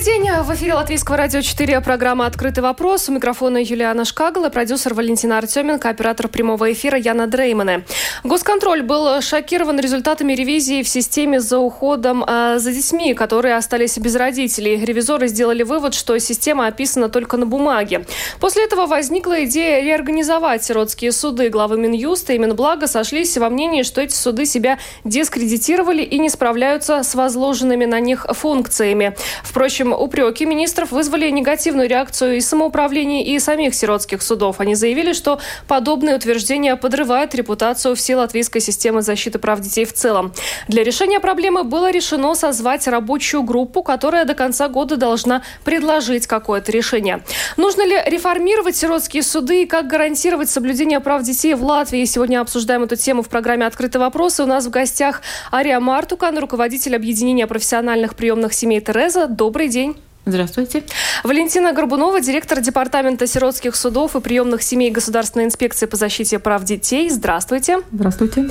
Добрый день. В эфире Латвийского радио 4 программа «Открытый вопрос». У микрофона Юлиана Шкагала, продюсер Валентина Артеменко, оператор прямого эфира Яна Дреймане. Госконтроль был шокирован результатами ревизии в системе за уходом э, за детьми, которые остались без родителей. Ревизоры сделали вывод, что система описана только на бумаге. После этого возникла идея реорганизовать сиротские суды. Главы Минюста и Минблага сошлись во мнении, что эти суды себя дискредитировали и не справляются с возложенными на них функциями. Впрочем, Упреки министров вызвали негативную реакцию и самоуправления, и самих сиротских судов. Они заявили, что подобное утверждение подрывает репутацию всей латвийской системы защиты прав детей в целом. Для решения проблемы было решено созвать рабочую группу, которая до конца года должна предложить какое-то решение. Нужно ли реформировать сиротские суды и как гарантировать соблюдение прав детей в Латвии? Сегодня обсуждаем эту тему в программе «Открытые вопросы». У нас в гостях Ария Мартукан, руководитель объединения профессиональных приемных семей Тереза. Добрый Добрый день. Здравствуйте. Валентина Горбунова, директор Департамента сиротских судов и приемных семей Государственной инспекции по защите прав детей. Здравствуйте. Здравствуйте.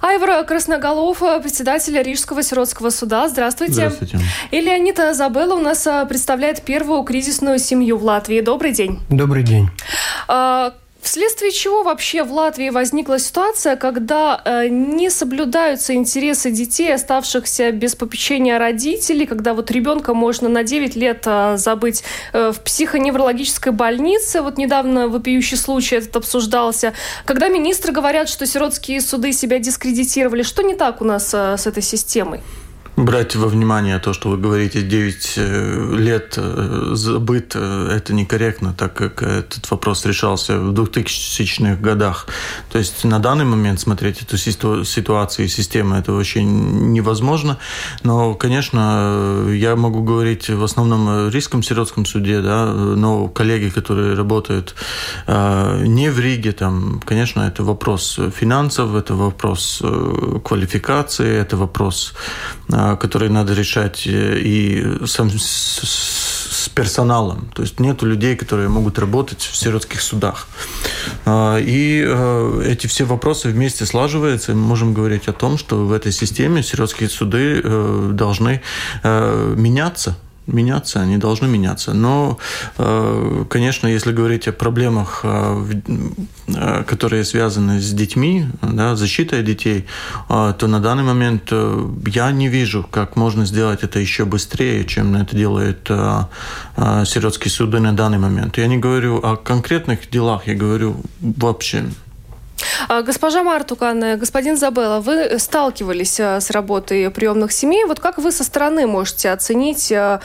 Айвара Красноголов, председатель Рижского сиротского суда. Здравствуйте. Здравствуйте. И Леонида Забелла у нас а, представляет первую кризисную семью в Латвии. Добрый день. Добрый день. Вследствие чего вообще в Латвии возникла ситуация, когда э, не соблюдаются интересы детей, оставшихся без попечения родителей, когда вот ребенка можно на 9 лет э, забыть э, в психоневрологической больнице, вот недавно вопиющий случай этот обсуждался, когда министры говорят, что сиротские суды себя дискредитировали, что не так у нас э, с этой системой? Брать во внимание то, что вы говорите, 9 э, лет э, забыт, э, это некорректно, так как этот вопрос решался в 2000-х годах. То есть на данный момент смотреть эту ситуацию и систему, это вообще невозможно. Но, конечно, я могу говорить в основном о Рижском сиротском суде, да, но коллеги, которые работают не в Риге, там, конечно, это вопрос финансов, это вопрос квалификации, это вопрос которые надо решать э, и сам, с персоналом. То есть нет людей, которые могут работать в сиротских судах. А, и э, эти все вопросы вместе слаживаются, и мы можем говорить о том, что в этой системе сиротские суды э, должны меняться меняться, они должны меняться. Но, э, конечно, если говорить о проблемах, э, э, которые связаны с детьми, да, защитой детей, то на данный момент я не вижу, как можно сделать это еще быстрее, чем это делает сиротские суды на данный момент. Я не говорю о конкретных делах, я говорю вообще госпожа Мартукан, господин Забелла, вы сталкивались а, с работой приемных семей. Вот как вы со стороны можете оценить а,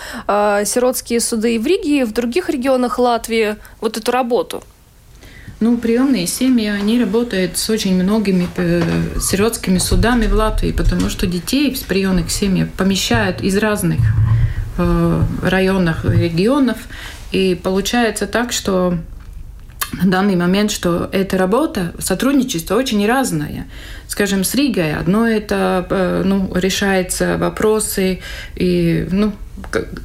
сиротские суды и в Риге, и в других регионах Латвии вот эту работу? Ну, приемные семьи, они работают с очень многими э, сиротскими судами в Латвии, потому что детей в приемных семьях помещают из разных э, районов, регионов. И получается так, что на данный момент, что эта работа, сотрудничество очень разное. Скажем, с Ригой одно это э, ну, решается вопросы и ну,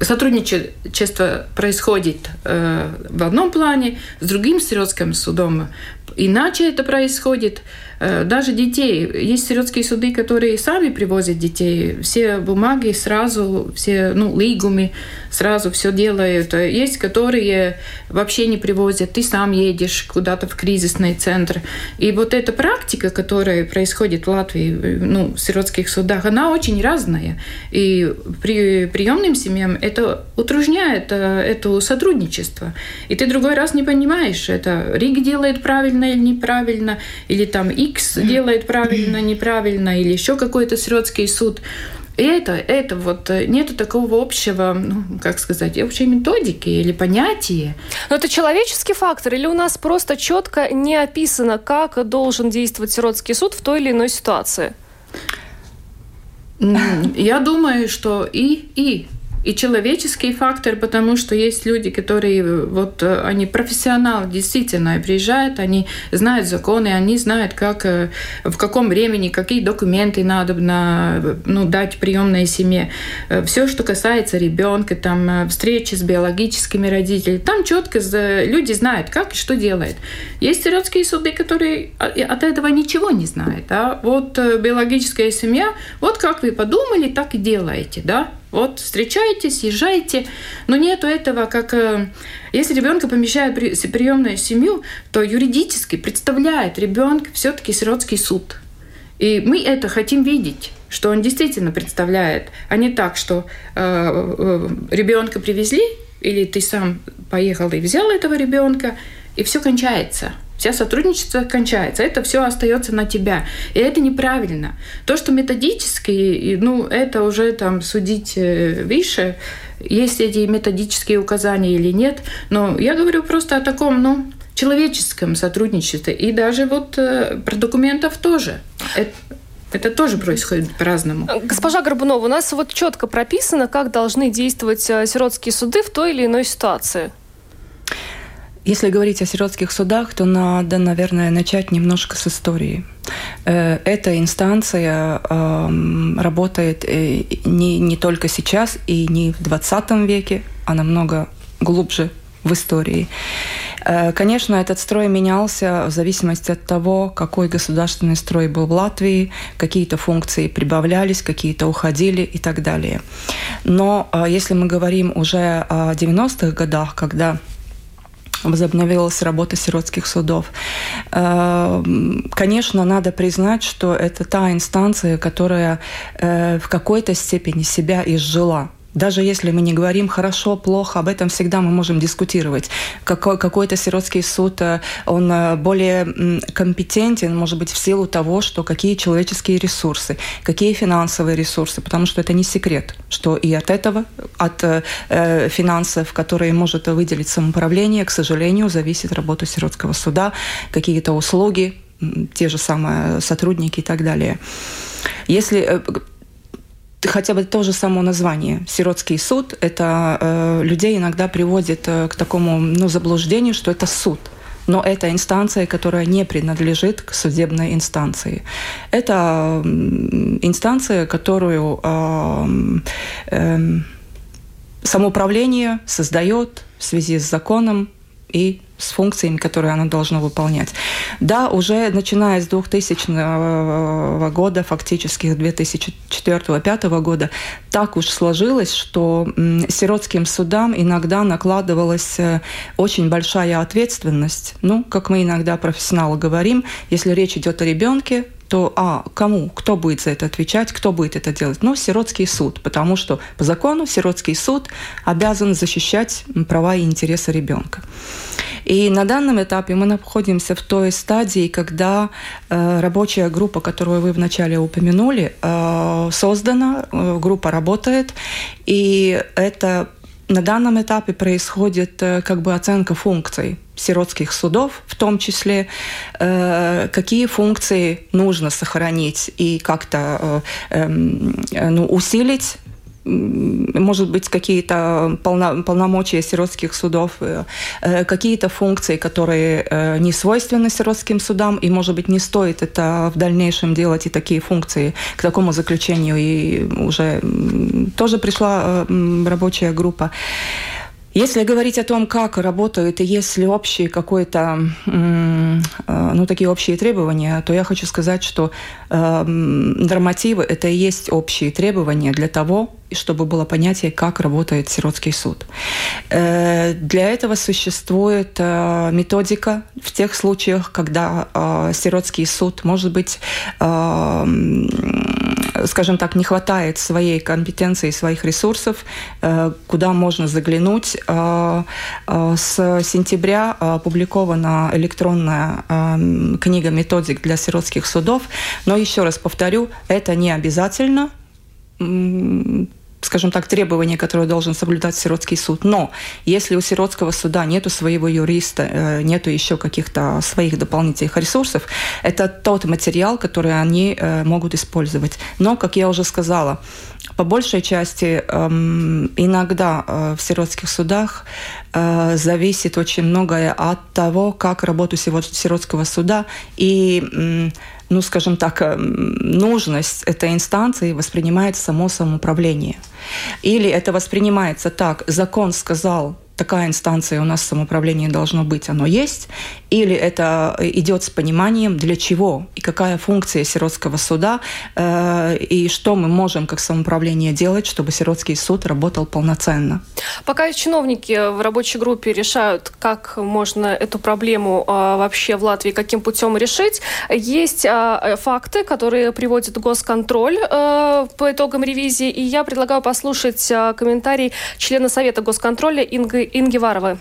сотрудничество происходит э, в одном плане, с другим сиротским судом иначе это происходит. Э, даже детей. Есть сиротские суды, которые сами привозят детей. Все бумаги сразу, все ну, лигуми сразу все делают. Есть, которые вообще не привозят. Ты сам едешь куда-то в кризисный центр. И вот эта практика, которая происходит в Латвии, ну, в сиротских судах, она очень разная. И при приемным семьям это утружняет э, это сотрудничество. И ты другой раз не понимаешь, это Риг делает правильно или неправильно, или там и X делает правильно, неправильно, или еще какой-то сиротский суд. И это, это вот э, нету такого общего, ну, как сказать, общей методики или понятия. Но это человеческий фактор или у нас просто четко не описано, как должен действовать сиротский суд в той или иной ситуации? Я думаю, что и, и и человеческий фактор, потому что есть люди, которые вот они профессионалы, действительно, приезжают, они знают законы, они знают, как, в каком времени, какие документы надо на, ну, дать приемной семье. Все, что касается ребенка, там, встречи с биологическими родителями, там четко люди знают, как и что делает. Есть сиротские суды, которые от этого ничего не знают. Да? Вот биологическая семья, вот как вы подумали, так и делаете. Да? Вот встречаетесь, езжайте, но нету этого, как э, если ребенка помещают в приемную семью, то юридически представляет ребенка все-таки сиротский суд. И мы это хотим видеть что он действительно представляет, а не так, что э, э, ребенка привезли, или ты сам поехал и взял этого ребенка, и все кончается вся сотрудничество кончается. Это все остается на тебя. И это неправильно. То, что методически, ну, это уже там судить э, выше, есть эти методические указания или нет. Но я говорю просто о таком, ну, человеческом сотрудничестве. И даже вот э, про документов тоже. Это, это тоже происходит по-разному. Госпожа Горбунова, у нас вот четко прописано, как должны действовать э, сиротские суды в той или иной ситуации. Если говорить о сиротских судах, то надо, наверное, начать немножко с истории. Э, эта инстанция эм, работает э, не, не только сейчас и не в 20 веке, а намного глубже в истории. Э, конечно, этот строй менялся в зависимости от того, какой государственный строй был в Латвии, какие-то функции прибавлялись, какие-то уходили и так далее. Но если мы говорим уже о 90-х годах, когда возобновилась работа сиротских судов. Э, конечно, надо признать, что это та инстанция, которая э, в какой-то степени себя изжила даже если мы не говорим хорошо, плохо, об этом всегда мы можем дискутировать. Какой, какой-то сиротский суд, э, он э, более компетентен, может быть, в силу того, что какие человеческие ресурсы, какие финансовые ресурсы, потому что это не секрет, что и от этого, от э, финансов, которые может выделить самоуправление, к сожалению, зависит работа сиротского суда, какие-то услуги, те же самые сотрудники и так далее. Если э, хотя бы то же само название «сиротский суд», это э, людей иногда приводит э, к такому ну, заблуждению, что это суд. Но это инстанция, которая не принадлежит к судебной инстанции. Это инстанция, которую э, э, самоуправление создает в связи с законом и с функциями, которые она должна выполнять. Да, уже начиная с 2000 года, фактически с 2004-2005 года, так уж сложилось, что сиротским судам иногда накладывалась э, очень большая ответственность. Ну, как мы иногда профессионалы говорим, если речь идет о ребенке, то а кому, кто будет за это отвечать, кто будет это делать? Ну, сиротский суд, потому что по закону сиротский суд обязан защищать права и интересы ребенка. И на данном этапе мы находимся в той стадии, когда э, рабочая группа, которую вы вначале упомянули, э, создана, э, группа работает, и это на данном этапе происходит э, как бы оценка функций сиротских судов, в том числе, э, какие функции нужно сохранить и как-то э, эм, ну, усилить может быть, какие-то полно, полномочия сиротских судов, э, э, какие-то функции, которые э, не свойственны сиротским судам, и, может быть, не стоит это в дальнейшем делать, и такие функции к такому заключению и уже тоже пришла рабочая группа. Если говорить о том, как работают и есть ли общие какой-то, ну, такие общие требования, то я хочу сказать, что э, нормативы – это и есть общие требования для того, чтобы было понятие, как работает сиротский суд. Э, для этого существует э, методика в тех случаях, когда э, сиротский суд, может быть, скажем так, не хватает своей компетенции, своих ресурсов, куда можно заглянуть. С сентября опубликована электронная книга методик для сиротских судов, но еще раз повторю, это не обязательно скажем так, требования, которые должен соблюдать сиротский суд. Но если у сиротского суда нету своего юриста, э, нету еще каких-то своих дополнительных ресурсов, это тот материал, который они э, могут использовать. Но, как я уже сказала, по большей части эм, иногда э, в сиротских судах зависит очень многое от того, как работу сиротского суда и ну, скажем так, нужность этой инстанции воспринимается само самоуправление. Или это воспринимается так, закон сказал, такая инстанция у нас в самоуправлении должно быть, оно есть, или это идет с пониманием, для чего и какая функция сиротского суда, э, и что мы можем как самоуправление делать, чтобы сиротский суд работал полноценно. Пока чиновники в рабочей группе решают, как можно эту проблему э, вообще в Латвии каким путем решить, есть э, факты, которые приводит госконтроль э, по итогам ревизии, и я предлагаю послушать э, комментарий члена Совета госконтроля Инги Инги Варовой.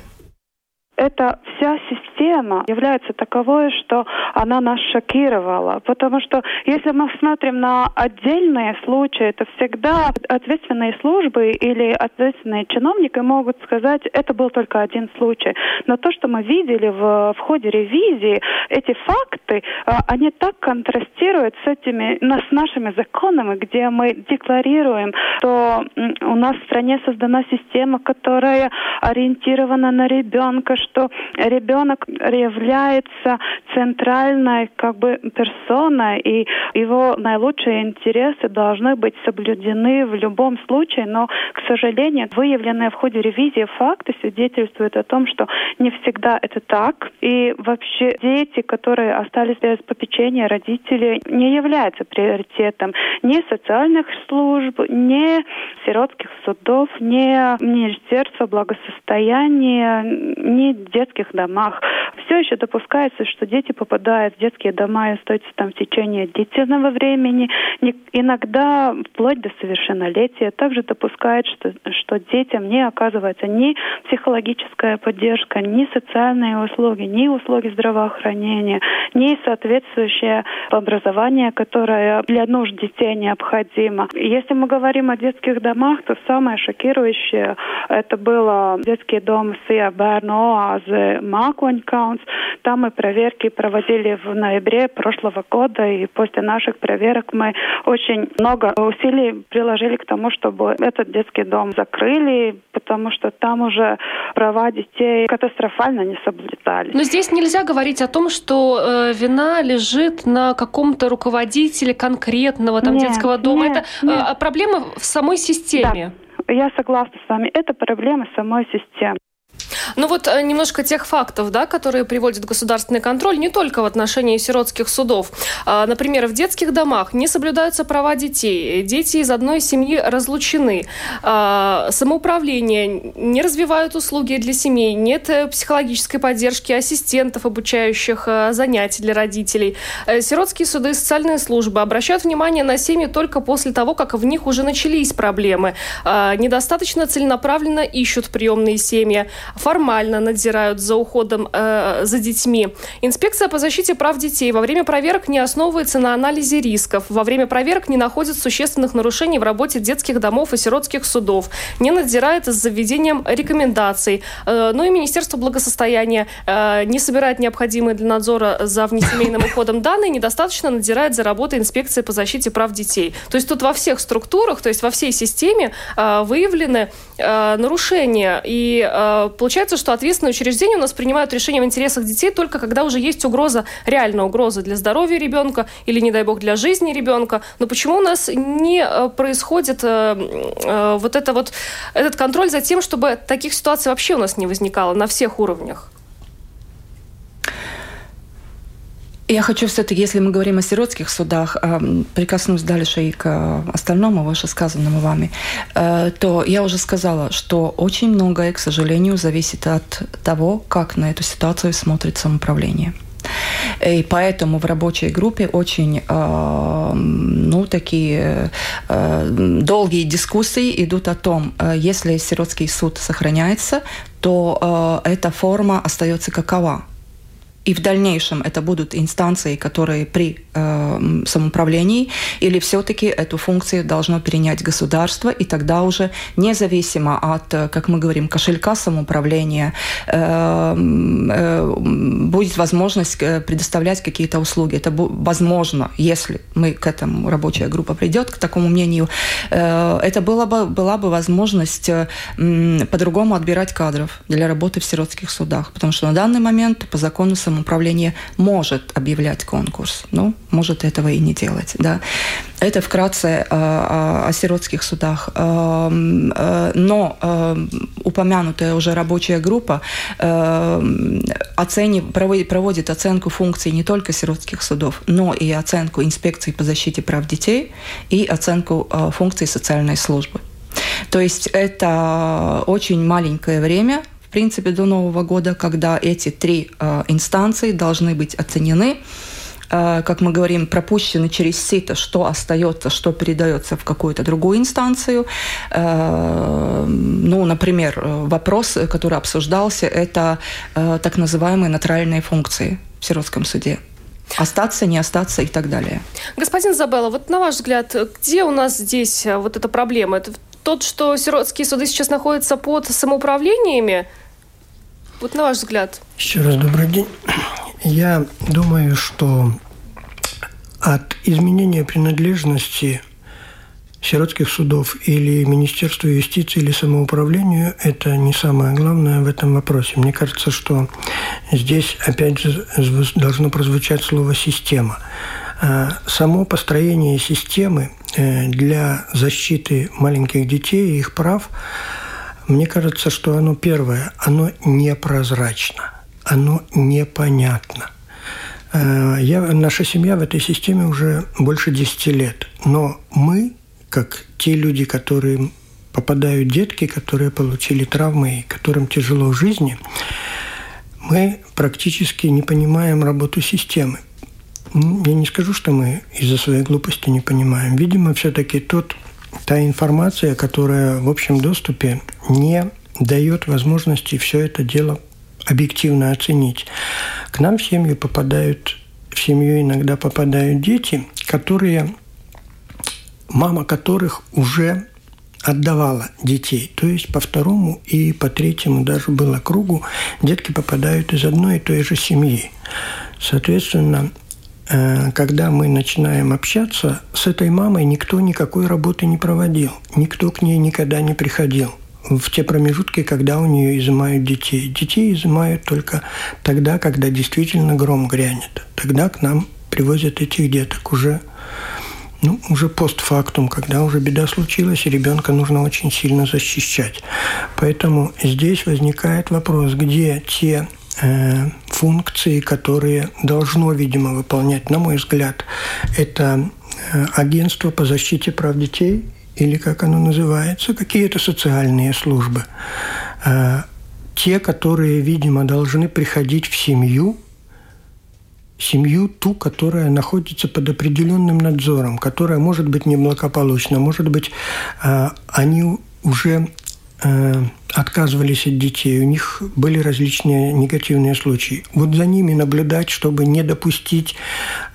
Это вся система является таковой, что она нас шокировала. Потому что если мы смотрим на отдельные случаи, то всегда ответственные службы или ответственные чиновники могут сказать, это был только один случай. Но то, что мы видели в, в ходе ревизии, эти факты, а, они так контрастируют с этими, с нашими законами, где мы декларируем, что у нас в стране создана система, которая ориентирована на ребенка, что ребенок является центральной как бы персоной, и его наилучшие интересы должны быть соблюдены в любом случае, но, к сожалению, выявленные в ходе ревизии факты свидетельствуют о том, что не всегда это так, и вообще дети, которые остались без попечения родителей, не являются приоритетом ни социальных служб, ни сиротских судов, ни Министерства благосостояния, ни детских домах. Все еще допускается, что дети попадают в детские дома и остаются там в течение длительного времени, иногда вплоть до совершеннолетия. Также допускает, что, что детям не оказывается ни психологическая поддержка, ни социальные услуги, ни услуги здравоохранения, ни соответствующее образование, которое для нужд детей необходимо. Если мы говорим о детских домах, то самое шокирующее это было детский дом Сия Берно Оазы Маконькаунс. Там мы проверки проводили в ноябре прошлого года, и после наших проверок мы очень много усилий приложили к тому, чтобы этот детский дом закрыли, потому что там уже права детей катастрофально не соблюдали. Но здесь нельзя говорить о том, что э, вина лежит на каком-то руководителе конкретного там, нет, детского дома. Нет, Это нет. Э, проблема в самой системе. Да. Я согласна с вами. Это проблема самой системы. Ну вот э, немножко тех фактов, да, которые приводит государственный контроль не только в отношении сиротских судов. А, например, в детских домах не соблюдаются права детей, дети из одной семьи разлучены, а, самоуправление, не развивают услуги для семей, нет э, психологической поддержки ассистентов, обучающих э, занятий для родителей. Сиротские суды и социальные службы обращают внимание на семьи только после того, как в них уже начались проблемы. А, недостаточно целенаправленно ищут приемные семьи формально надзирают за уходом э, за детьми. Инспекция по защите прав детей во время проверок не основывается на анализе рисков. Во время проверок не находит существенных нарушений в работе детских домов и сиротских судов. Не надзирает за введением рекомендаций. Э, ну и Министерство благосостояния э, не собирает необходимые для надзора за внесемейным уходом данные, недостаточно надзирает за работой инспекции по защите прав детей. То есть тут во всех структурах, то есть во всей системе э, выявлены э, нарушения. И э, Получается, что ответственные учреждения у нас принимают решения в интересах детей только когда уже есть угроза, реальная угроза для здоровья ребенка или, не дай бог, для жизни ребенка. Но почему у нас не э, происходит э, э, вот это вот, этот контроль за тем, чтобы таких ситуаций вообще у нас не возникало на всех уровнях? Я хочу все-таки, если мы говорим о сиротских судах, эм, прикоснусь дальше и к остальному вышесказанному вами, э, то я уже сказала, что очень многое, к сожалению, зависит от того, как на эту ситуацию смотрит самоуправление. И поэтому в рабочей группе очень э, ну, такие э, долгие дискуссии идут о том, если сиротский суд сохраняется, то эта форма остается какова и в дальнейшем это будут инстанции, которые при э, самоуправлении, или все-таки эту функцию должно перенять государство, и тогда уже независимо от, э, как мы говорим, кошелька самоуправления, э, э, будет возможность э, предоставлять какие-то услуги. Это возможно, если мы к этому, рабочая группа придет к такому мнению, э, это было бы, была бы возможность э, по-другому отбирать кадров для работы в сиротских судах, потому что на данный момент по закону самоуправление может объявлять конкурс, но может этого и не делать. Да. Это вкратце э, о, о сиротских судах. Э, э, но упомянутая уже рабочая группа оценив, проводит, оценку функций не только сиротских судов, но и оценку инспекции по защите прав детей и оценку функций социальной службы. То есть это очень маленькое время, в принципе, до Нового года, когда эти три э, инстанции должны быть оценены, э, как мы говорим, пропущены через сито, что остается, что передается в какую-то другую инстанцию. Э, ну, например, вопрос, который обсуждался, это так называемые натуральные функции в сиротском суде остаться, не остаться и так далее. Господин Забелла, вот на ваш взгляд, где у нас здесь вот эта проблема? Это тот, что сиротские суды сейчас находятся под самоуправлениями? Вот на ваш взгляд. Еще раз добрый день. Я думаю, что от изменения принадлежности сиротских судов или Министерству юстиции или самоуправлению – это не самое главное в этом вопросе. Мне кажется, что здесь опять же должно прозвучать слово «система». А, само построение системы для защиты маленьких детей и их прав, мне кажется, что оно первое, оно непрозрачно, оно непонятно. А, я, наша семья в этой системе уже больше 10 лет, но мы, как те люди, которые попадают детки, которые получили травмы и которым тяжело в жизни, мы практически не понимаем работу системы. Я не скажу, что мы из-за своей глупости не понимаем. Видимо, все-таки тот, та информация, которая в общем доступе, не дает возможности все это дело объективно оценить. К нам в семью попадают, в семью иногда попадают дети, которые, мама которых уже отдавала детей. То есть по второму и по третьему даже было кругу детки попадают из одной и той же семьи. Соответственно, когда мы начинаем общаться, с этой мамой никто никакой работы не проводил, никто к ней никогда не приходил в те промежутки, когда у нее изымают детей. Детей изымают только тогда, когда действительно гром грянет. Тогда к нам привозят этих деток уже ну, уже постфактум, когда уже беда случилась, и ребенка нужно очень сильно защищать. Поэтому здесь возникает вопрос, где те Э, функции, которые должно, видимо, выполнять, на мой взгляд, это э, агентство по защите прав детей или как оно называется, какие-то социальные службы. Э, те, которые, видимо, должны приходить в семью, семью ту, которая находится под определенным надзором, которая может быть неблагополучна, может быть, они уже Э, отказывались от детей, у них были различные негативные случаи. Вот за ними наблюдать, чтобы не допустить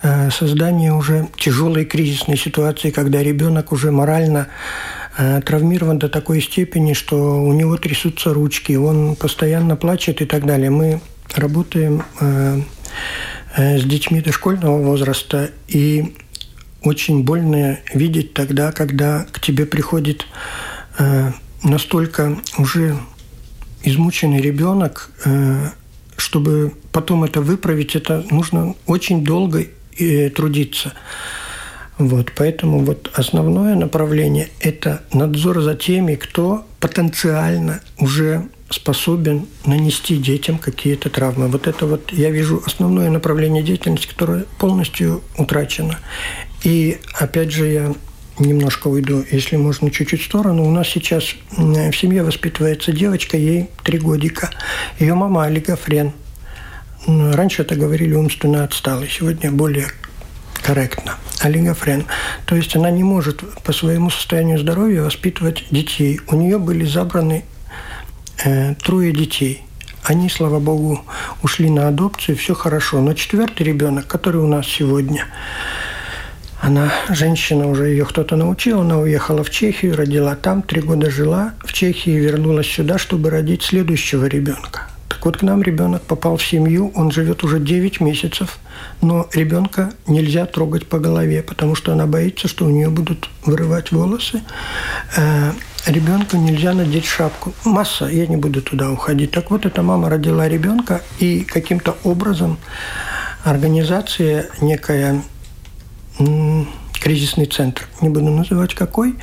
э, создания уже тяжелой кризисной ситуации, когда ребенок уже морально э, травмирован до такой степени, что у него трясутся ручки, он постоянно плачет и так далее. Мы работаем с детьми дошкольного возраста, и очень больно видеть тогда, когда к тебе приходит настолько уже измученный ребенок, э, чтобы потом это выправить, это нужно очень долго э, трудиться. Вот, поэтому вот основное направление – это надзор за теми, кто потенциально уже способен нанести детям какие-то травмы. Вот это вот я вижу основное направление деятельности, которое полностью утрачено. И опять же я немножко уйду, если можно, чуть-чуть в сторону. У нас сейчас в семье воспитывается девочка, ей три годика. Ее мама олигофрен. Раньше это говорили умственно отсталый, сегодня более корректно. Олигофрен. То есть она не может по своему состоянию здоровья воспитывать детей. У нее были забраны э, трое детей. Они, слава богу, ушли на адопцию, все хорошо. Но четвертый ребенок, который у нас сегодня, она, женщина, уже ее кто-то научил, она уехала в Чехию, родила там, три года жила в Чехии, вернулась сюда, чтобы родить следующего ребенка. Так вот, к нам ребенок попал в семью, он живет уже 9 месяцев, но ребенка нельзя трогать по голове, потому что она боится, что у нее будут вырывать волосы. Э, ребенку нельзя надеть шапку. Масса, я не буду туда уходить. Так вот, эта мама родила ребенка, и каким-то образом организация некая кризисный центр, не буду называть какой,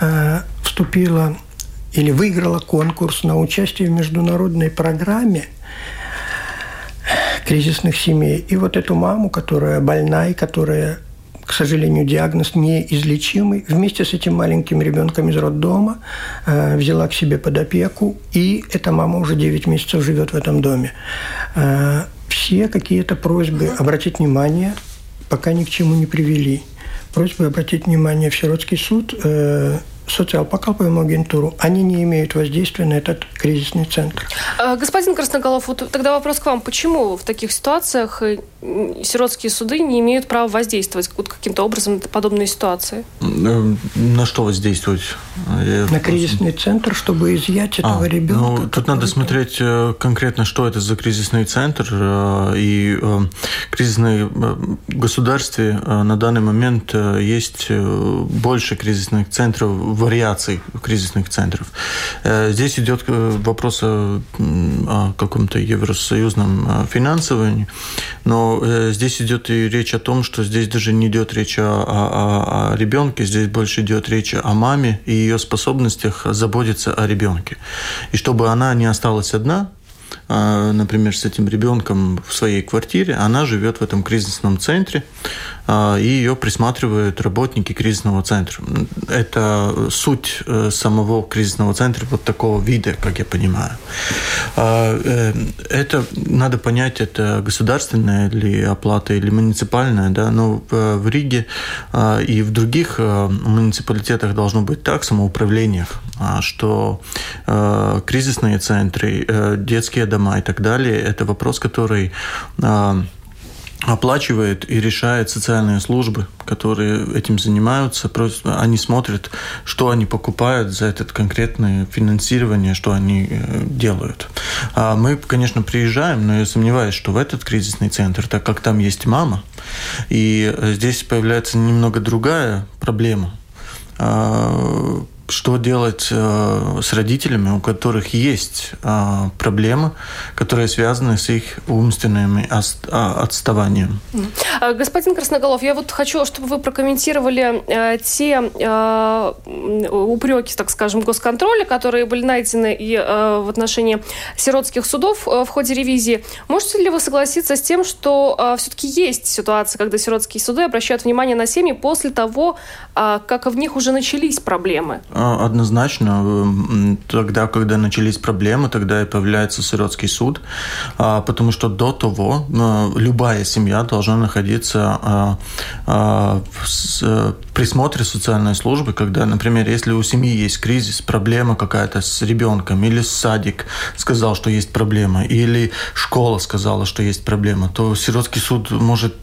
э, вступила или выиграла конкурс на участие в международной программе кризисных семей. И вот эту маму, которая больна и которая к сожалению, диагноз неизлечимый, вместе с этим маленьким ребенком из роддома э, взяла к себе под опеку, и эта мама уже 9 месяцев живет в этом доме. Э, все какие-то просьбы обратить внимание пока ни к чему не привели. Просьбы обратить внимание в сиротский суд э, социал-покалповому агентуру, они не имеют воздействия на этот кризисный центр. А, господин Красноголов, вот тогда вопрос к вам. Почему в таких ситуациях э, сиротские суды не имеют права воздействовать вот каким-то образом на подобные ситуации? Э, на что воздействовать? Я на кризисный центр, чтобы изъять этого а, ребенка. Ну, тут надо смотреть э, конкретно, что это за кризисный центр. И кризисные государстве на данный момент есть больше кризисных центров вариаций кризисных центров. Э, здесь идет э, вопрос о каком-то евросоюзном э, финансировании, но здесь идет и речь о том, что здесь даже не идет речь о, о, о ребенке, здесь больше идет речь о маме и ее способностях заботиться о ребенке. И чтобы она не осталась одна, например, с этим ребенком в своей квартире, она живет в этом кризисном центре, и ее присматривают работники кризисного центра. Это суть э, самого кризисного центра вот такого вида, как я понимаю. А, э, это надо понять, это государственная ли оплата или муниципальная, да, но в Риге и в других э, муниципалитетах должно быть так, самоуправлениях, что кризисные центры, детские дома и так далее, это вопрос, который а, оплачивает и решает социальные службы, которые этим занимаются. Они смотрят, что они покупают за это конкретное финансирование, что они э, делают. А мы, конечно, приезжаем, но я сомневаюсь, что в этот кризисный центр, так как там есть мама, и здесь появляется немного другая проблема а, что делать э, с родителями, у которых есть э, проблемы, которые связаны с их умственным а, отставанием. А, господин Красноголов, я вот хочу, чтобы вы прокомментировали э, те упреки, так скажем, госконтроля, которые были найдены и в отношении сиротских судов в ходе ревизии. Можете ли вы согласиться с тем, что все-таки есть ситуация, когда сиротские суды обращают внимание на семьи после того, как в них уже начались проблемы? А, однозначно. Тогда, когда начались проблемы, тогда и появляется сиротский суд, а, потому что до того а, любая семья должна находиться в присмотре социальной службы, когда, например, если у семьи есть кризис, проблема какая-то с ребенком, или садик сказал, что есть проблема, или школа сказала, что есть проблема, то сиротский суд может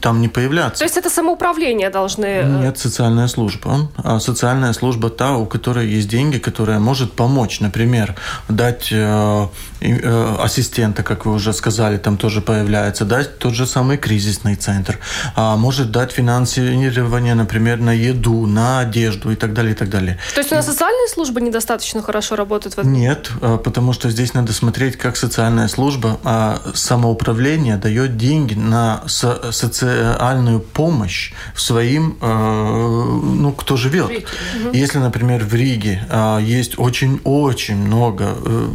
там не появляться. То есть это самоуправление должны... Э, Нет, социальная служба. А социальная служба та, у которой есть деньги, которая может помочь, например, дать э, э, ассистента, как вы уже сказали, там тоже появляется, дать тот же самый кризисный центр, а может дать финансирование, например, на еду, на одежду и так далее, и так далее. То есть у нас социальные службы недостаточно хорошо работают в этом? Нет, э, потому что здесь надо смотреть, как социальная служба, а самоуправление дает деньги на социальную помощь своим, ну, кто живет. Если, например, в Риге а, есть очень-очень много, э,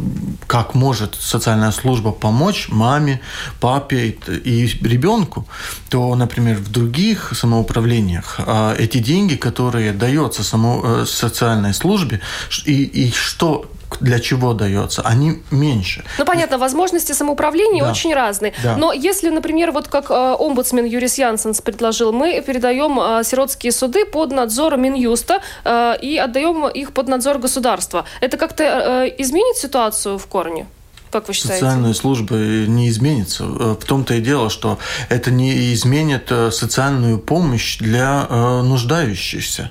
как может социальная служба помочь маме, папе и ребенку, то, например, в других самоуправлениях эти деньги, которые даются само, э, социальной службе, и, и что для чего дается, они меньше. Ну, понятно, возможности самоуправления да. очень разные. Да. Но если, например, вот как э, омбудсмен Юрис Янсенс предложил, мы передаем э, сиротские суды под надзор Минюста э, и отдаем их под надзор государства, это как-то э, изменит ситуацию в корне? Как вы считаете? Социальная служба не изменится. В том-то и дело, что это не изменит социальную помощь для нуждающихся.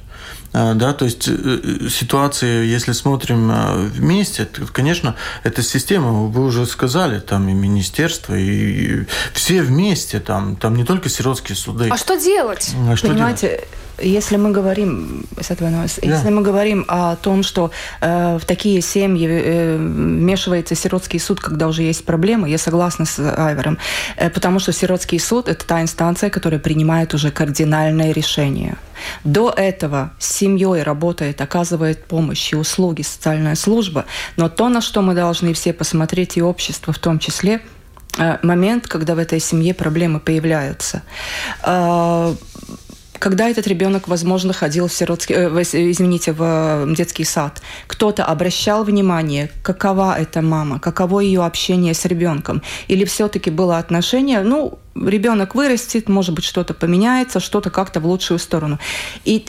А, да, то есть э, ситуации, если смотрим а, вместе, то, конечно, эта система, вы уже сказали, там и министерство, и все вместе, там, там не только сиротские суды. А что делать? А что Понимаете, делать? если мы говорим, если мы говорим о том, что э, в такие семьи э, вмешивается сиротский суд, когда уже есть проблемы, я согласна с Айвером, э, потому что сиротский суд это та инстанция, которая принимает уже кардинальное решение. До этого с семьей работает, оказывает помощь и услуги социальная служба, но то, на что мы должны все посмотреть, и общество в том числе, э, момент, когда в этой семье проблемы появляются. Э, когда этот ребенок, возможно, ходил в сиротский, э, извините, в детский сад, кто-то обращал внимание, какова эта мама, каково ее общение с ребенком, или все-таки было отношение, ну, ребенок вырастет, может быть, что-то поменяется, что-то как-то в лучшую сторону. И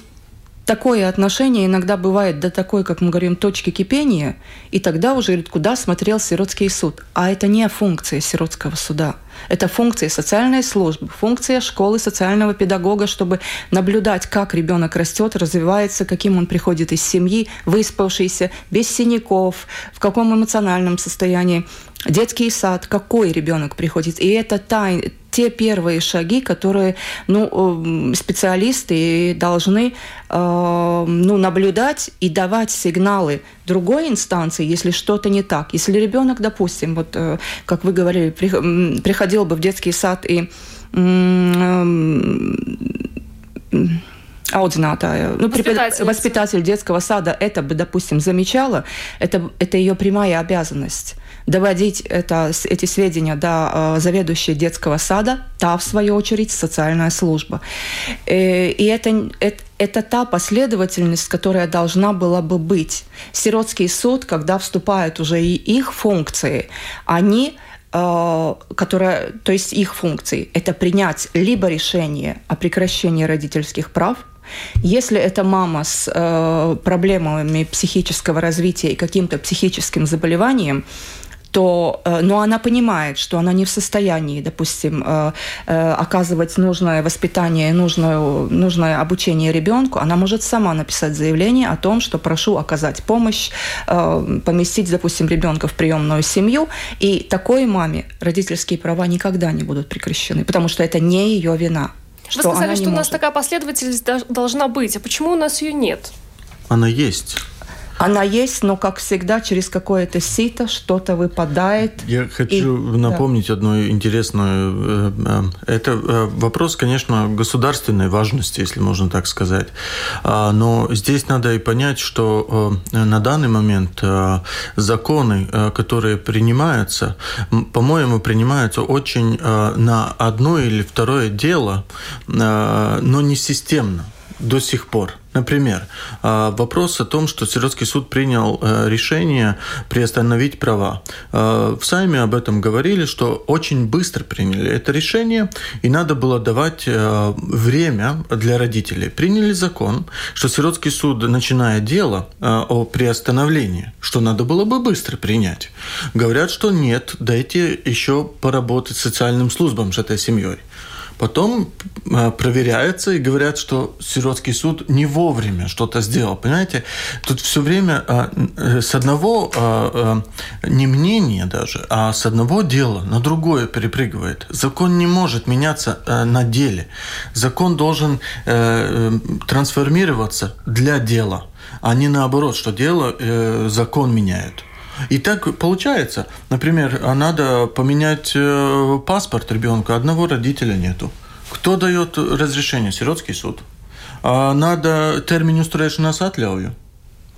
такое отношение иногда бывает до такой, как мы говорим, точки кипения, и тогда уже говорит, куда смотрел сиротский суд. А это не функция сиротского суда. Это функция социальной службы, функция школы социального педагога, чтобы наблюдать, как ребенок растет, развивается, каким он приходит из семьи, выспавшийся, без синяков, в каком эмоциональном состоянии. Детский сад, какой ребенок приходит. И это та, те первые шаги, которые ну, специалисты должны э, ну, наблюдать и давать сигналы другой инстанции, если что-то не так. Если ребенок, допустим, вот э, как вы говорили, приходил бы в детский сад и ауdzinātāja, ну, воспитатель. воспитатель детского сада это бы, допустим, замечала, это, это ее прямая обязанность доводить это, эти сведения до э, заведующей детского сада, та, в свою очередь, социальная служба. Э, и это, это, это та последовательность, которая должна была бы быть. Сиротский суд, когда вступают уже и их функции, они э, которая, то есть их функции, это принять либо решение о прекращении родительских прав, если это мама с э, проблемами психического развития и каким-то психическим заболеванием, то, э, но она понимает, что она не в состоянии, допустим, э, э, оказывать нужное воспитание, нужное, нужное обучение ребенку, она может сама написать заявление о том, что прошу оказать помощь, поместить, допустим, ребенка в приемную семью, и такой маме родительские права никогда не будут прекращены, потому что это не ее вина. Вы сказали, что у нас такая последовательность должна быть, а почему у нас ее нет? Она есть. Она есть, но, как всегда, через какое-то сито что-то выпадает. Я хочу и... напомнить да. одну интересную... Э, э, это э, вопрос, конечно, государственной важности, если можно так сказать. А, но здесь надо и понять, что на данный момент законы, которые принимаются, по-моему, принимаются очень на одно или второе дело, но не системно до сих пор. Например, а, вопрос о том, что Сиротский суд принял э, решение приостановить права. А, в Сайме об этом говорили, что очень быстро приняли это решение, и надо было давать э, время для родителей. Приняли закон, что Сиротский суд начинает дело э, о приостановлении, что надо было бы быстро принять. Говорят, что нет, дайте еще поработать социальным службам с этой семьей. Потом а, проверяется и говорят, что сиротский суд не вовремя что-то сделал. Понимаете, тут все время а, э, с одного не мнения даже, а с одного дела на другое перепрыгивает. Закон не может меняться на деле. Закон должен э, трансформироваться для дела, а не наоборот, что дело э, закон меняет. И так получается. Например, надо поменять э, паспорт ребенка, одного родителя нету. Кто дает разрешение? Сиротский суд. А надо термин устроишь atļauju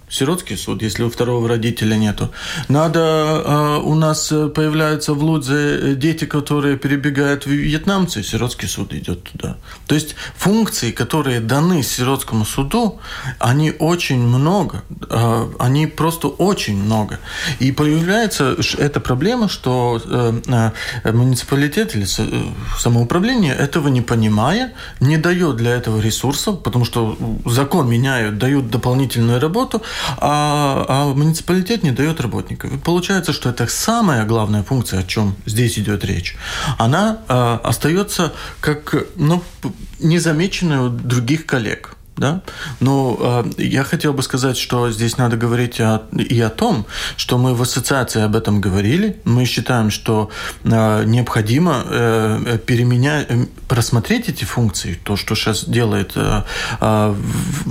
сиротский суд, если у второго родителя нету. Надо, э, у нас появляются в Лудзе дети, которые перебегают в вьетнамцы, сиротский суд идет туда. То есть функции, которые даны сиротскому суду, они очень много, э, они просто очень много. И появляется эта проблема, что э, муниципалитет или самоуправление этого не понимая, не дает для этого ресурсов, потому что закон меняют, дают дополнительную работу, а, а муниципалитет не дает работников. И получается, что это самая главная функция, о чем здесь идет речь. Она а, остается как ну, незамеченная у других коллег да? Но э, я хотел бы сказать, что здесь надо говорить о, и о том, что мы в ассоциации об этом говорили. Мы считаем, что э, необходимо э, переменять, э, просмотреть эти функции, то, что сейчас делает э, э,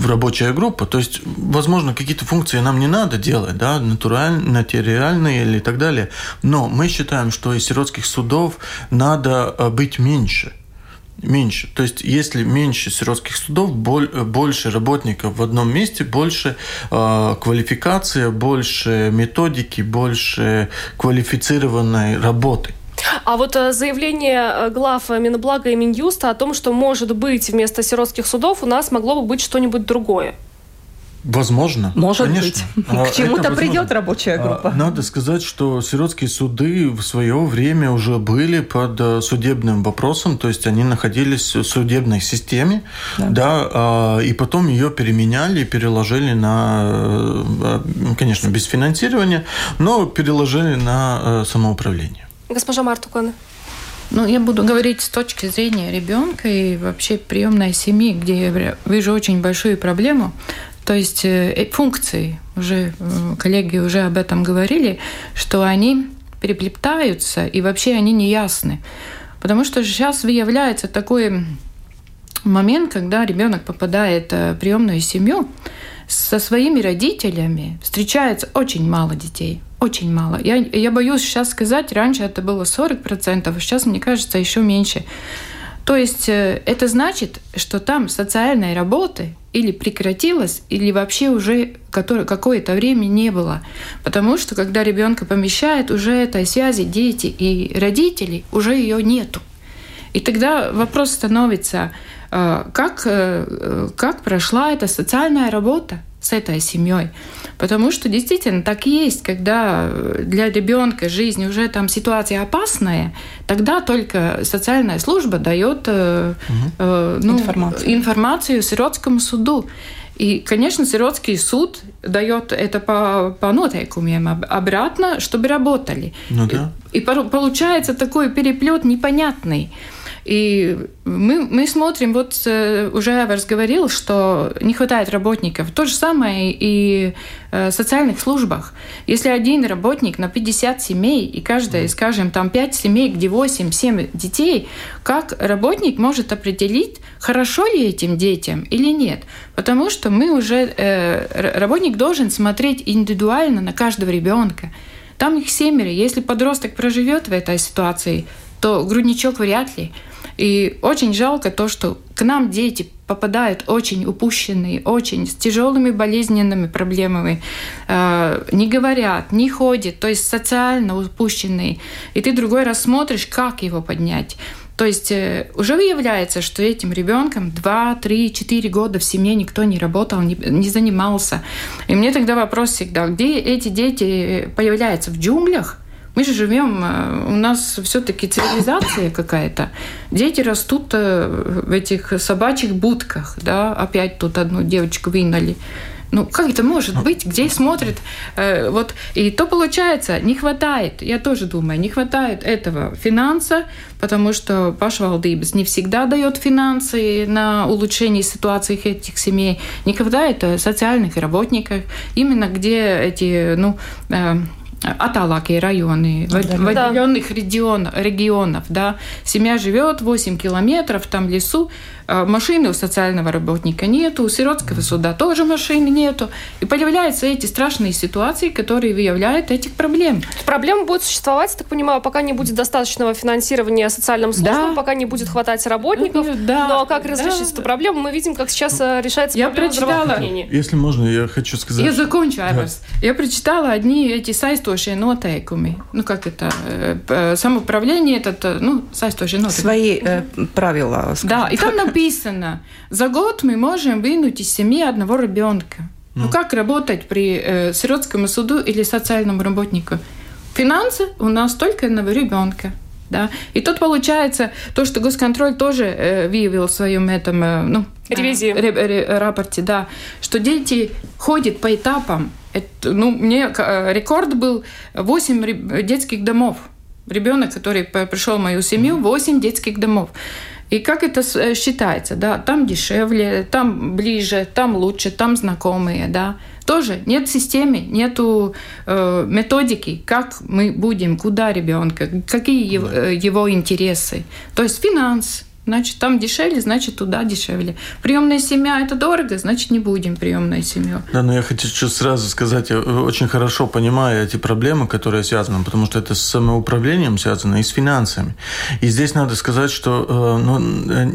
рабочая группа. То есть, возможно, какие-то функции нам не надо делать, да, натуральные, или так далее. Но мы считаем, что из сиротских судов надо э, быть меньше – меньше. То есть, если меньше сиротских судов, больше работников в одном месте, больше э, квалификация, больше методики, больше квалифицированной работы. А вот э, заявление э, глав Минблага и Минюста о том, что, может быть, вместо сиротских судов у нас могло бы быть что-нибудь другое. Возможно. Может конечно. быть. А, К чему-то придет рабочая а, группа. Надо сказать, что сиротские суды в свое время уже были под э, судебным вопросом, то есть они находились в судебной системе, да, да а, и потом ее переменяли, переложили на, э, конечно, без финансирования, но переложили на э, самоуправление. Госпожа Мартукана. Ну, я буду говорить с точки зрения ребенка и вообще приемной семьи, где я вижу очень большую проблему. То есть э, э, функции, уже э, коллеги уже об этом говорили, что они переплетаются и вообще они не ясны. Потому что сейчас выявляется такой момент, когда ребенок попадает в приемную семью, со своими родителями встречается очень мало детей. Очень мало. Я, я боюсь сейчас сказать, раньше это было 40%, а сейчас, мне кажется, еще меньше. То есть это значит, что там социальной работы или прекратилась, или вообще уже какое-то время не было. Потому что когда ребенка помещают, уже этой связи дети и родители, уже ее нету. И тогда вопрос становится, э, как, э, как прошла эта социальная работа с этой семьей. Потому что действительно так и есть, когда для ребенка жизнь уже там ситуация опасная, тогда только социальная служба дает угу. э, ну, информацию. информацию сиротскому суду. И, конечно, сиротский суд дает это по, по нотейкумам обратно, чтобы работали. Ну, да. И, и получается такой переплет непонятный. И мы, мы смотрим, вот э, уже Эверс говорил, что не хватает работников. То же самое и э, в социальных службах. Если один работник на 50 семей, и каждая, скажем, там 5 семей, где 8-7 детей, как работник может определить, хорошо ли этим детям или нет? Потому что мы уже, э, работник должен смотреть индивидуально на каждого ребенка. Там их семеро. Если подросток проживет в этой ситуации, то грудничок вряд ли. И очень жалко то, что к нам дети попадают очень упущенные, очень с тяжелыми болезненными проблемами, э, не говорят, не ходят, то есть социально упущенные. И ты другой раз смотришь, как его поднять. То есть э, уже выявляется, что этим ребенком 2, 3, 4 года в семье никто не работал, не, не занимался. И мне тогда вопрос всегда, где эти дети появляются? В джунглях? Мы же живем, э, у нас все-таки цивилизация какая-то. Дети растут э, в этих собачьих будках, да, опять тут одну девочку выгнали. Ну, как это может быть? Где смотрят? Э, вот, и то получается, не хватает, я тоже думаю, не хватает этого финанса, потому что пашвалдības не всегда дает финансы на улучшение ситуации этих семей. Не хватает социальных работников, именно где эти, ну, Аталакие районы, в, в отдаленных регион, регионов, да, семья живет 8 километров, там лесу, машины у социального работника нету, у сиротского суда тоже машины нету. И появляются эти страшные ситуации, которые выявляют этих проблем. Проблема будет существовать, так понимаю, пока не будет достаточного финансирования социальным службам, да. пока не будет хватать работников. Да. Но как разрешить да. эту проблему, мы видим, как сейчас э, решается я проблема прочитала, Если можно, я хочу сказать... Я закончу, да. Я прочитала одни эти сайстошие нотейкуми. Ну, как это? Э, э, самоуправление, это, ну, сайстошие нотейкуми. Свои э, правила. Скажем. Да, и там написано, за год мы можем вынуть из семьи одного ребенка. Ну, ну как работать при э, сиротском суду или социальном работнику? Финансы у нас только одного ребенка. Да? И тут получается то, что госконтроль тоже э, выявил в своем этом, э, ну, ревизии. рапорте, да, что дети ходят по этапам. Это, ну, мне рекорд был 8 детских домов. Ребенок, который пришел в мою семью, 8 детских домов. И как это э, считается, да, там дешевле, там ближе, там лучше, там знакомые, да. Тоже нет системы, нету э, методики, как мы будем, куда ребенка, какие его, э, его интересы. То есть финанс, Значит, там дешевле, значит, туда дешевле. Приемная семья – это дорого, значит, не будем приемной семью. Да, но я хочу сразу сказать, я очень хорошо понимаю эти проблемы, которые связаны, потому что это с самоуправлением связано и с финансами. И здесь надо сказать, что э, ну,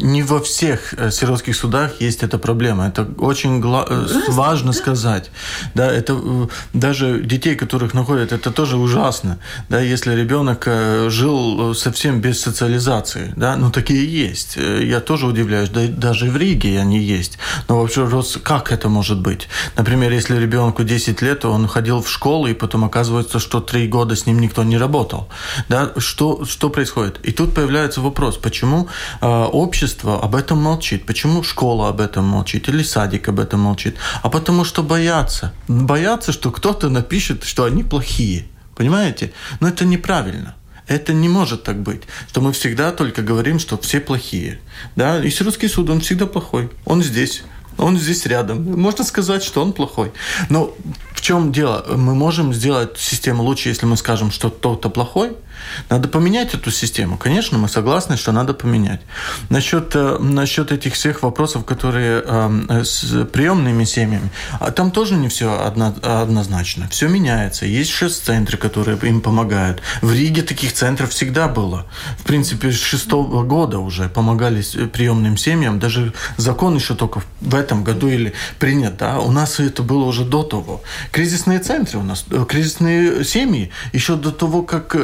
не во всех э, сиротских судах есть эта проблема. Это очень гла- э, важно сказать. Да, это даже детей, которых находят, это тоже ужасно. Да, если ребенок жил совсем без социализации, да, ну такие есть есть. Э, я тоже удивляюсь, да, даже в Риге они есть. Но вообще, как это может быть? Например, если ребенку 10 лет, он ходил в школу, и потом оказывается, что 3 года с ним никто не работал. Да? Что, что происходит? И тут появляется вопрос, почему э, общество об этом молчит? Почему школа об этом молчит? Или садик об этом молчит? А потому что боятся. Боятся, что кто-то напишет, что они плохие. Понимаете? Но это неправильно. Это не может так быть, что мы всегда только говорим, что все плохие. Да? И русский суд, он всегда плохой. Он здесь. Он здесь рядом. Можно сказать, что он плохой. Но в чем дело? Мы можем сделать систему лучше, если мы скажем, что кто-то плохой – надо поменять эту систему. Конечно, мы согласны, что надо поменять. Насчет, э, насчет этих всех вопросов, которые э, с приемными семьями, а там тоже не все одно, однозначно. Все меняется. Есть шест-центры, которые им помогают. В Риге таких центров всегда было. В принципе, с шестого года уже помогали приемным семьям. Даже закон еще только в этом году или принят. Да? У нас это было уже до того. Кризисные центры у нас, э, кризисные семьи еще до того, как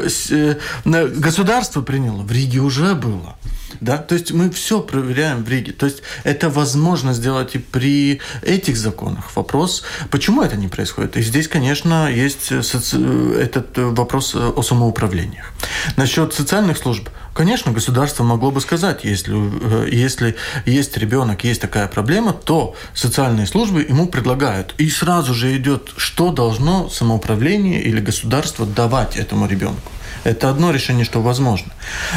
государство приняло, в Риге уже было. Да? То есть мы все проверяем в Риге. То есть это возможно сделать и при этих законах. Вопрос, почему это не происходит? И здесь, конечно, есть соци... этот вопрос о самоуправлениях. Насчет социальных служб, конечно, государство могло бы сказать, если, если есть ребенок, есть такая проблема, то социальные службы ему предлагают. И сразу же идет, что должно самоуправление или государство давать этому ребенку. Это одно решение, что возможно.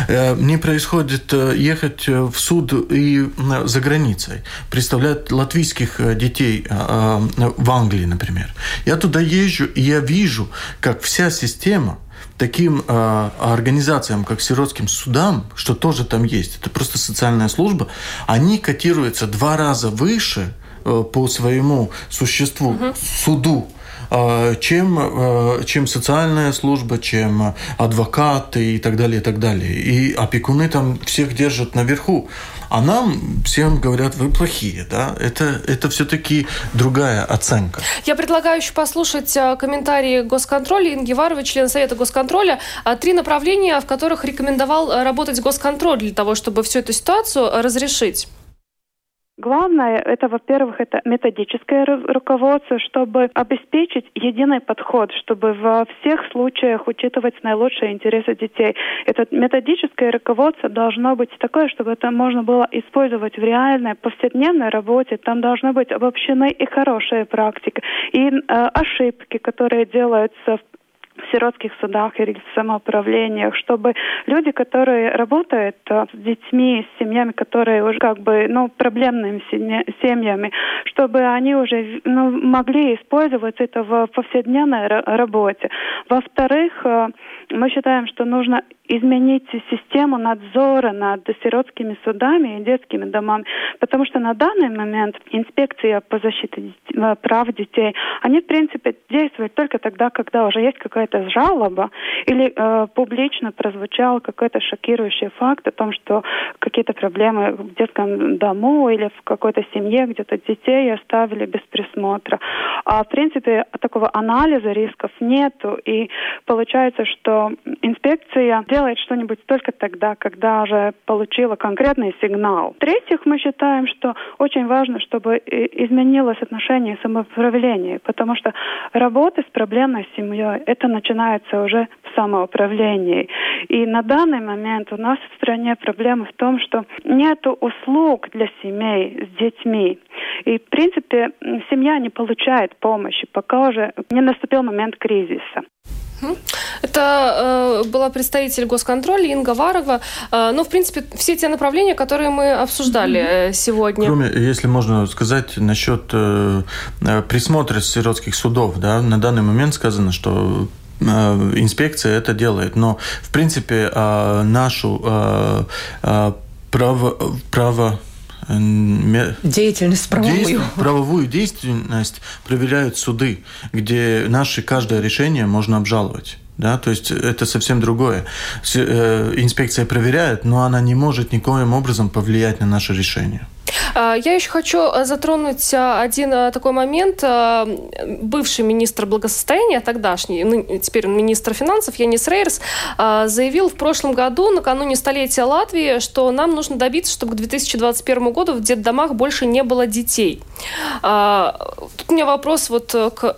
Э, мне происходит э, ехать э, в суд и за границей, представлять латвийских детей в Англии, например. Я туда езжу, и я вижу, как вся система таким э, организациям, как сиротским судам, что тоже там есть, это просто социальная служба, они котируются два раза выше э, по своему существу угу. суду чем, а, чем социальная служба, чем адвокаты и так далее, и так далее. И опекуны там всех держат наверху. А нам всем говорят, вы плохие, да? Это, это все-таки другая оценка. Я предлагаю еще послушать а, комментарии госконтроля. Инги Варова, член Совета госконтроля. Три направления, в которых рекомендовал работать госконтроль для того, чтобы всю эту ситуацию разрешить. Главное, это, во-первых, это методическое руководство, чтобы обеспечить единый подход, чтобы во всех случаях учитывать наилучшие интересы детей. Это методическое руководство должно быть такое, чтобы это можно было использовать в реальной повседневной работе. Там должны быть обобщены и хорошие практики, и э, ошибки, которые делаются в сиротских судах или самоуправлениях, чтобы люди, которые работают э, с детьми, с семьями, которые уже как бы, ну, проблемными семьями, чтобы они уже ну, могли использовать это в повседневной работе. Во-вторых, э, мы считаем, что нужно изменить систему надзора над сиротскими судами и детскими домами, потому что на данный момент инспекция по защите э, прав детей, они, в принципе, действуют только тогда, когда уже есть какая-то жалоба или э, публично прозвучал какой-то шокирующий факт о том, что какие-то проблемы в детском дому или в какой-то семье где-то детей оставили без присмотра. А, в принципе, такого анализа рисков нету, и получается, что инспекция делает что-нибудь только тогда, когда уже получила конкретный сигнал. В-третьих, мы считаем, что очень важно, чтобы изменилось отношение самоуправления, потому что работа с проблемной семьей – это начало начинается уже в самоуправлении. И на данный момент у нас в стране проблема в том, что нет услуг для семей с детьми. И, в принципе, семья не получает помощи, пока уже не наступил момент кризиса. Это э, была представитель госконтроля Инга Варова. Э, ну, в принципе, все те направления, которые мы обсуждали э, сегодня. Кроме, если можно сказать, насчет э, э присмотра сиротских судов, да, на данный момент сказано, что инспекция это делает. Но, в принципе, э, нашу право, право Деятельность правовую. Действ... Правовую деятельность проверяют суды, где наше каждое решение можно обжаловать. Да, то есть это совсем другое. Э, инспекция проверяет, но она не может никоим образом повлиять на наше решение. А, я еще хочу э, затронуть э, один такой момент. Бывший министр благосостояния, тогдашний, теперь он министр финансов, Янис Рейерс, заявил в прошлом году, накануне столетия Латвии, что нам нужно добиться, чтобы к 2021 году в детдомах больше не было детей. Тут у меня вопрос вот к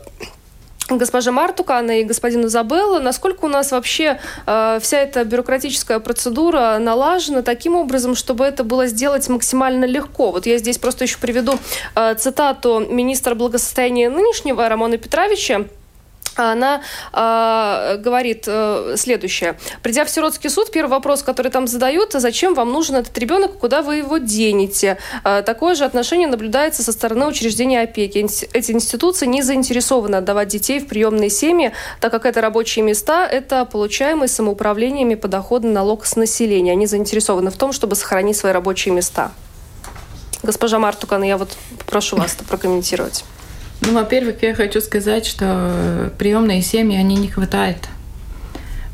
госпоже Мартукан и господину Забелло, насколько у нас вообще э, вся эта бюрократическая процедура налажена таким образом, чтобы это было сделать максимально легко. Вот я здесь просто еще приведу э, цитату министра благосостояния нынешнего Романа Петровича, она э, говорит э, следующее. Придя в сиротский суд, первый вопрос, который там задают, зачем вам нужен этот ребенок, куда вы его денете? Э, такое же отношение наблюдается со стороны учреждения опеки. Эти институции не заинтересованы отдавать детей в приемные семьи, так как это рабочие места, это получаемые самоуправлениями подоходный налог с населения. Они заинтересованы в том, чтобы сохранить свои рабочие места. Госпожа Мартукан, я вот прошу вас прокомментировать. Ну, во-первых, я хочу сказать, что приемные семьи, они не хватает.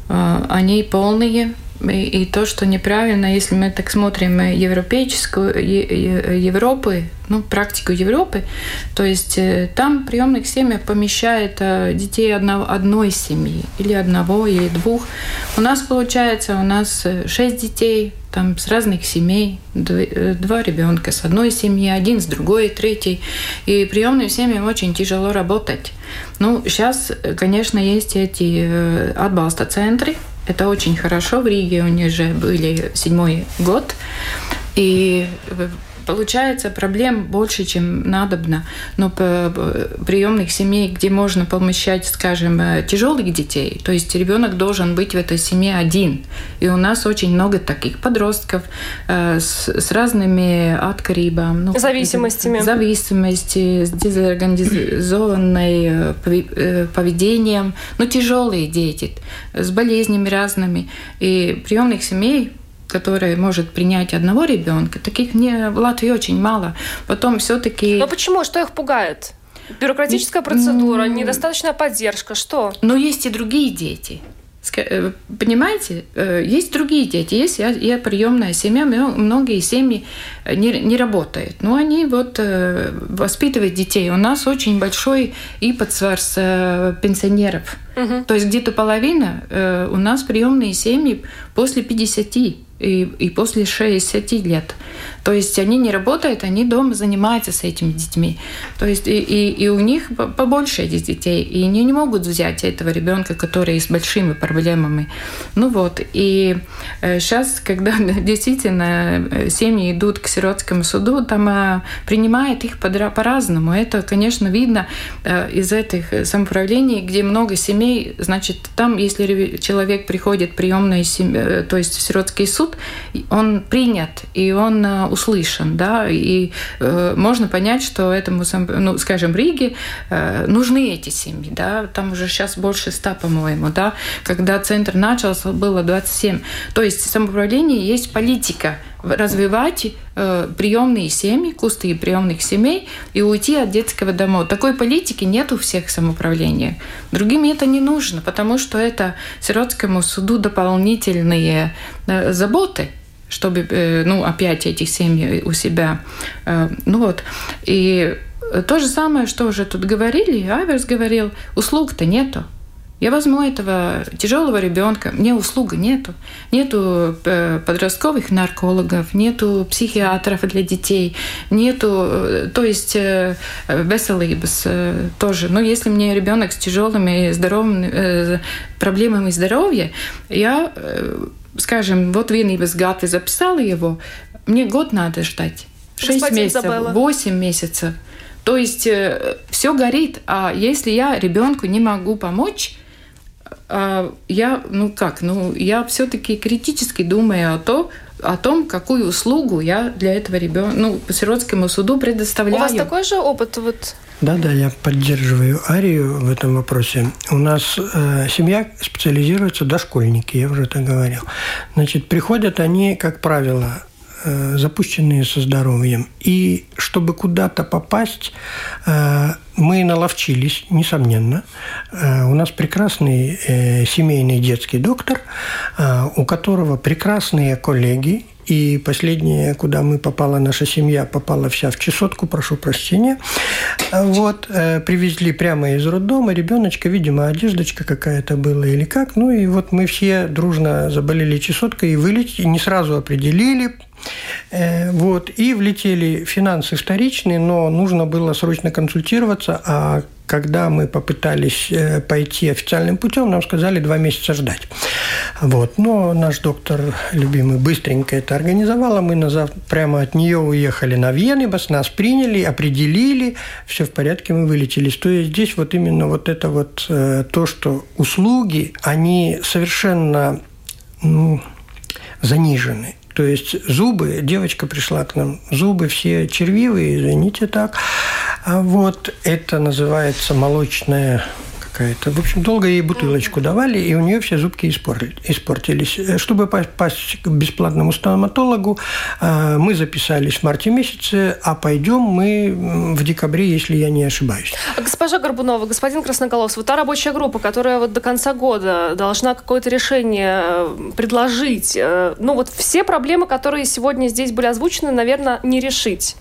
А, они полные, и, то, что неправильно, если мы так смотрим европейскую Европы, ну, практику Европы, то есть э, там приемных семьях помещают э, детей одного, одной семьи, или одного, или двух. У нас получается, у нас э, шесть детей, там с разных семей, два ребенка с одной семьи, один с другой, третий. И приемным семьям очень тяжело работать. Ну, сейчас, конечно, есть эти отбалста центры, это очень хорошо. В Риге у них же были седьмой год. И получается проблем больше, чем надобно. Но приемных семей, где можно помещать, скажем, э, тяжелых детей, то есть ребенок должен быть в этой семье один. И у нас очень много таких подростков э, с, с разными открибом, ну, зависимостями, зависимости, с дезорганизованной э, э, поведением, ну, тяжелые дети с болезнями разными. И приемных семей которая может принять одного ребенка, таких не, в Латвии очень мало. Потом все-таки... Но почему? Что их пугает? Бюрократическая процедура, недостаточная поддержка, что? Но есть и другие дети. Э, понимаете, э, есть другие дети, есть я, я приемная семья, многие семьи не, не работают, но они вот э, воспитывают детей. У нас очень большой и подсварс пенсионеров. Угу. То есть где-то половина у нас приемные семьи после 50 и, и после 60 лет. То есть они не работают, они дома занимаются с этими детьми. То есть и, и, и у них побольше этих детей, и они не могут взять этого ребенка, который с большими проблемами. Ну вот, и сейчас, э, когда действительно э, семьи идут к сиротскому суду, там э, принимают их по-разному. Это, конечно, видно из этих самоуправлений, где много семей, значит, там, если человек приходит в приемную семью, то есть в сиротский суд, он принят, и он услышан, да, и э, можно понять, что этому, ну, скажем, Риге э, нужны эти семьи, да, там уже сейчас больше ста, по-моему, да, когда центр начался, было 27. То есть в самоуправлении есть политика развивать э, приемные семьи, кусты приемных семей и уйти от детского дома. Такой политики нет у всех самоуправления. Другим это не нужно, потому что это сиротскому суду дополнительные э, заботы чтобы, э, ну, опять этих семей у себя. Э, ну вот. И то же самое, что уже тут говорили, Аверс говорил, услуг-то нету. Я возьму этого тяжелого ребенка, мне услуга нету. Нету э, подростковых наркологов, нету психиатров для детей, нету, э, то есть э, веселības тоже. Но если мне ребенок с тяжелыми здоровыми проблемами здоровья, я, скажем, вот vienības гады записала его, мне год надо ждать. Шесть месяцев, восемь месяцев. То есть все горит. А если я ребенку не могу помочь, я, ну как, ну я все-таки критически думаю о том, о том, какую услугу я для этого ребенка, ну, по сиротскому суду предоставляю. У вас такой же опыт вот да, да, я поддерживаю Арию в этом вопросе. У нас э, семья специализируется дошкольники, я уже это говорил. Значит, приходят они, как правило, запущенные со здоровьем. И чтобы куда-то попасть, э, мы наловчились, несомненно. Э, у нас прекрасный семейный детский доктор, у которого прекрасные коллеги, и последнее, куда мы попала, наша семья попала вся в чесотку, прошу прощения. Вот, привезли прямо из роддома ребеночка, видимо, одеждочка какая-то была или как. Ну и вот мы все дружно заболели чесоткой и вылетели, не сразу определили, Э, вот, и влетели финансы вторичные, но нужно было срочно консультироваться, а когда мы попытались э, пойти официальным путем, нам сказали два месяца ждать. Вот. Но наш доктор любимый быстренько это организовала. Мы назад, прямо от нее уехали на Венебас, нас приняли, определили, все в порядке, мы вылетелись. То есть здесь вот именно вот это вот э, то, что услуги, они совершенно ну, занижены. То есть зубы, девочка пришла к нам, зубы все червивые, извините так. А вот это называется молочная какая-то. В общем, долго ей бутылочку давали, и у нее все зубки испортились. Э, чтобы попасть к бесплатному стоматологу, э, мы записались в марте месяце, а пойдем мы в декабре, если я не ошибаюсь. Госпожа Горбунова, господин Красноголов, вот та рабочая группа, которая вот до конца года должна какое-то решение э, предложить, ну вот все проблемы, которые сегодня здесь были озвучены, наверное, не решить.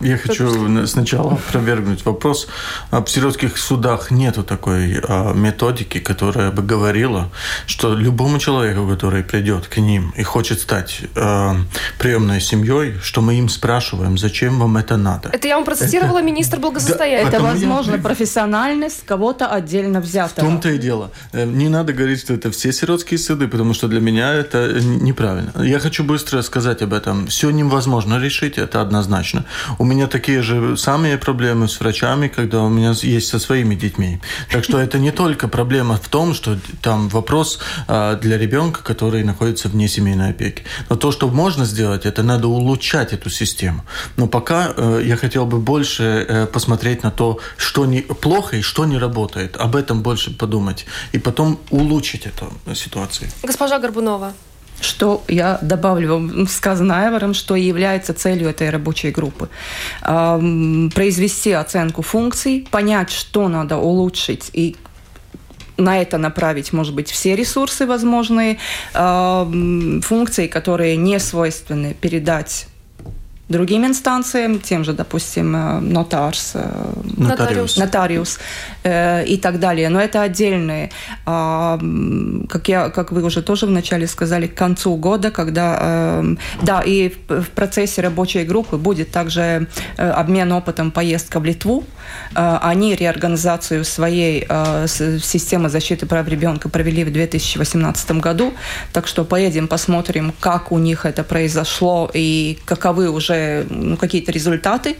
Я хочу сначала опровергнуть вопрос. В сиротских судах нету такой а, методики, которая бы говорила, что любому человеку, который придет к ним и хочет стать а, приемной семьей, что мы им спрашиваем, зачем вам это надо. Это я вам процитировала это... министр благосостояния. Да, это, возможно, я... профессиональность кого-то отдельно взятого. В том-то и дело. Э, не надо говорить, что это все сиротские суды, потому что для меня это неправильно. Я хочу быстро сказать об этом. Все невозможно решить, это однозначно. У меня такие же самые проблемы с врачами, когда у меня есть со своими детьми. Так что это не только проблема в том, что там вопрос а, для ребенка, который находится вне семейной опеки. Но то, что можно сделать, это надо улучшать эту систему. Но пока э, я хотел бы больше э, посмотреть на то, что не, плохо и что не работает. Об этом больше подумать. И потом улучшить эту ситуацию. Госпожа Горбунова что я добавлю вам сказанное Айваром, что является целью этой рабочей группы. Произвести оценку функций, понять, что надо улучшить и на это направить, может быть, все ресурсы возможные, функции, которые не свойственны, передать другим инстанциям, тем же, допустим, э, нотарс, э, нотариус, нотариус э, и так далее. Но это отдельные. А, как, я, как вы уже тоже вначале сказали, к концу года, когда... Э, да, и в, в процессе рабочей группы будет также э, обмен опытом поездка в Литву. Э, они реорганизацию своей э, системы защиты прав ребенка провели в 2018 году. Так что поедем, посмотрим, как у них это произошло и каковы уже ну, какие-то результаты.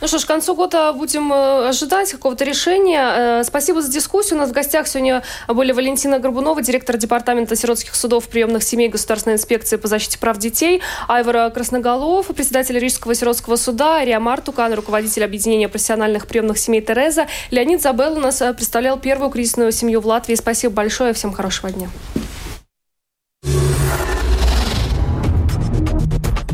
Ну что ж, к концу года будем э, ожидать какого-то решения. Э, спасибо за дискуссию. У нас в гостях сегодня были Валентина Горбунова, директор Департамента сиротских судов приемных семей Государственной инспекции по защите прав детей, Айвара Красноголов, председатель Рижского сиротского суда, Риамар Тукан, руководитель объединения профессиональных приемных семей Тереза. Леонид Забел у нас э, представлял первую кризисную семью в Латвии. Спасибо большое. Всем хорошего дня.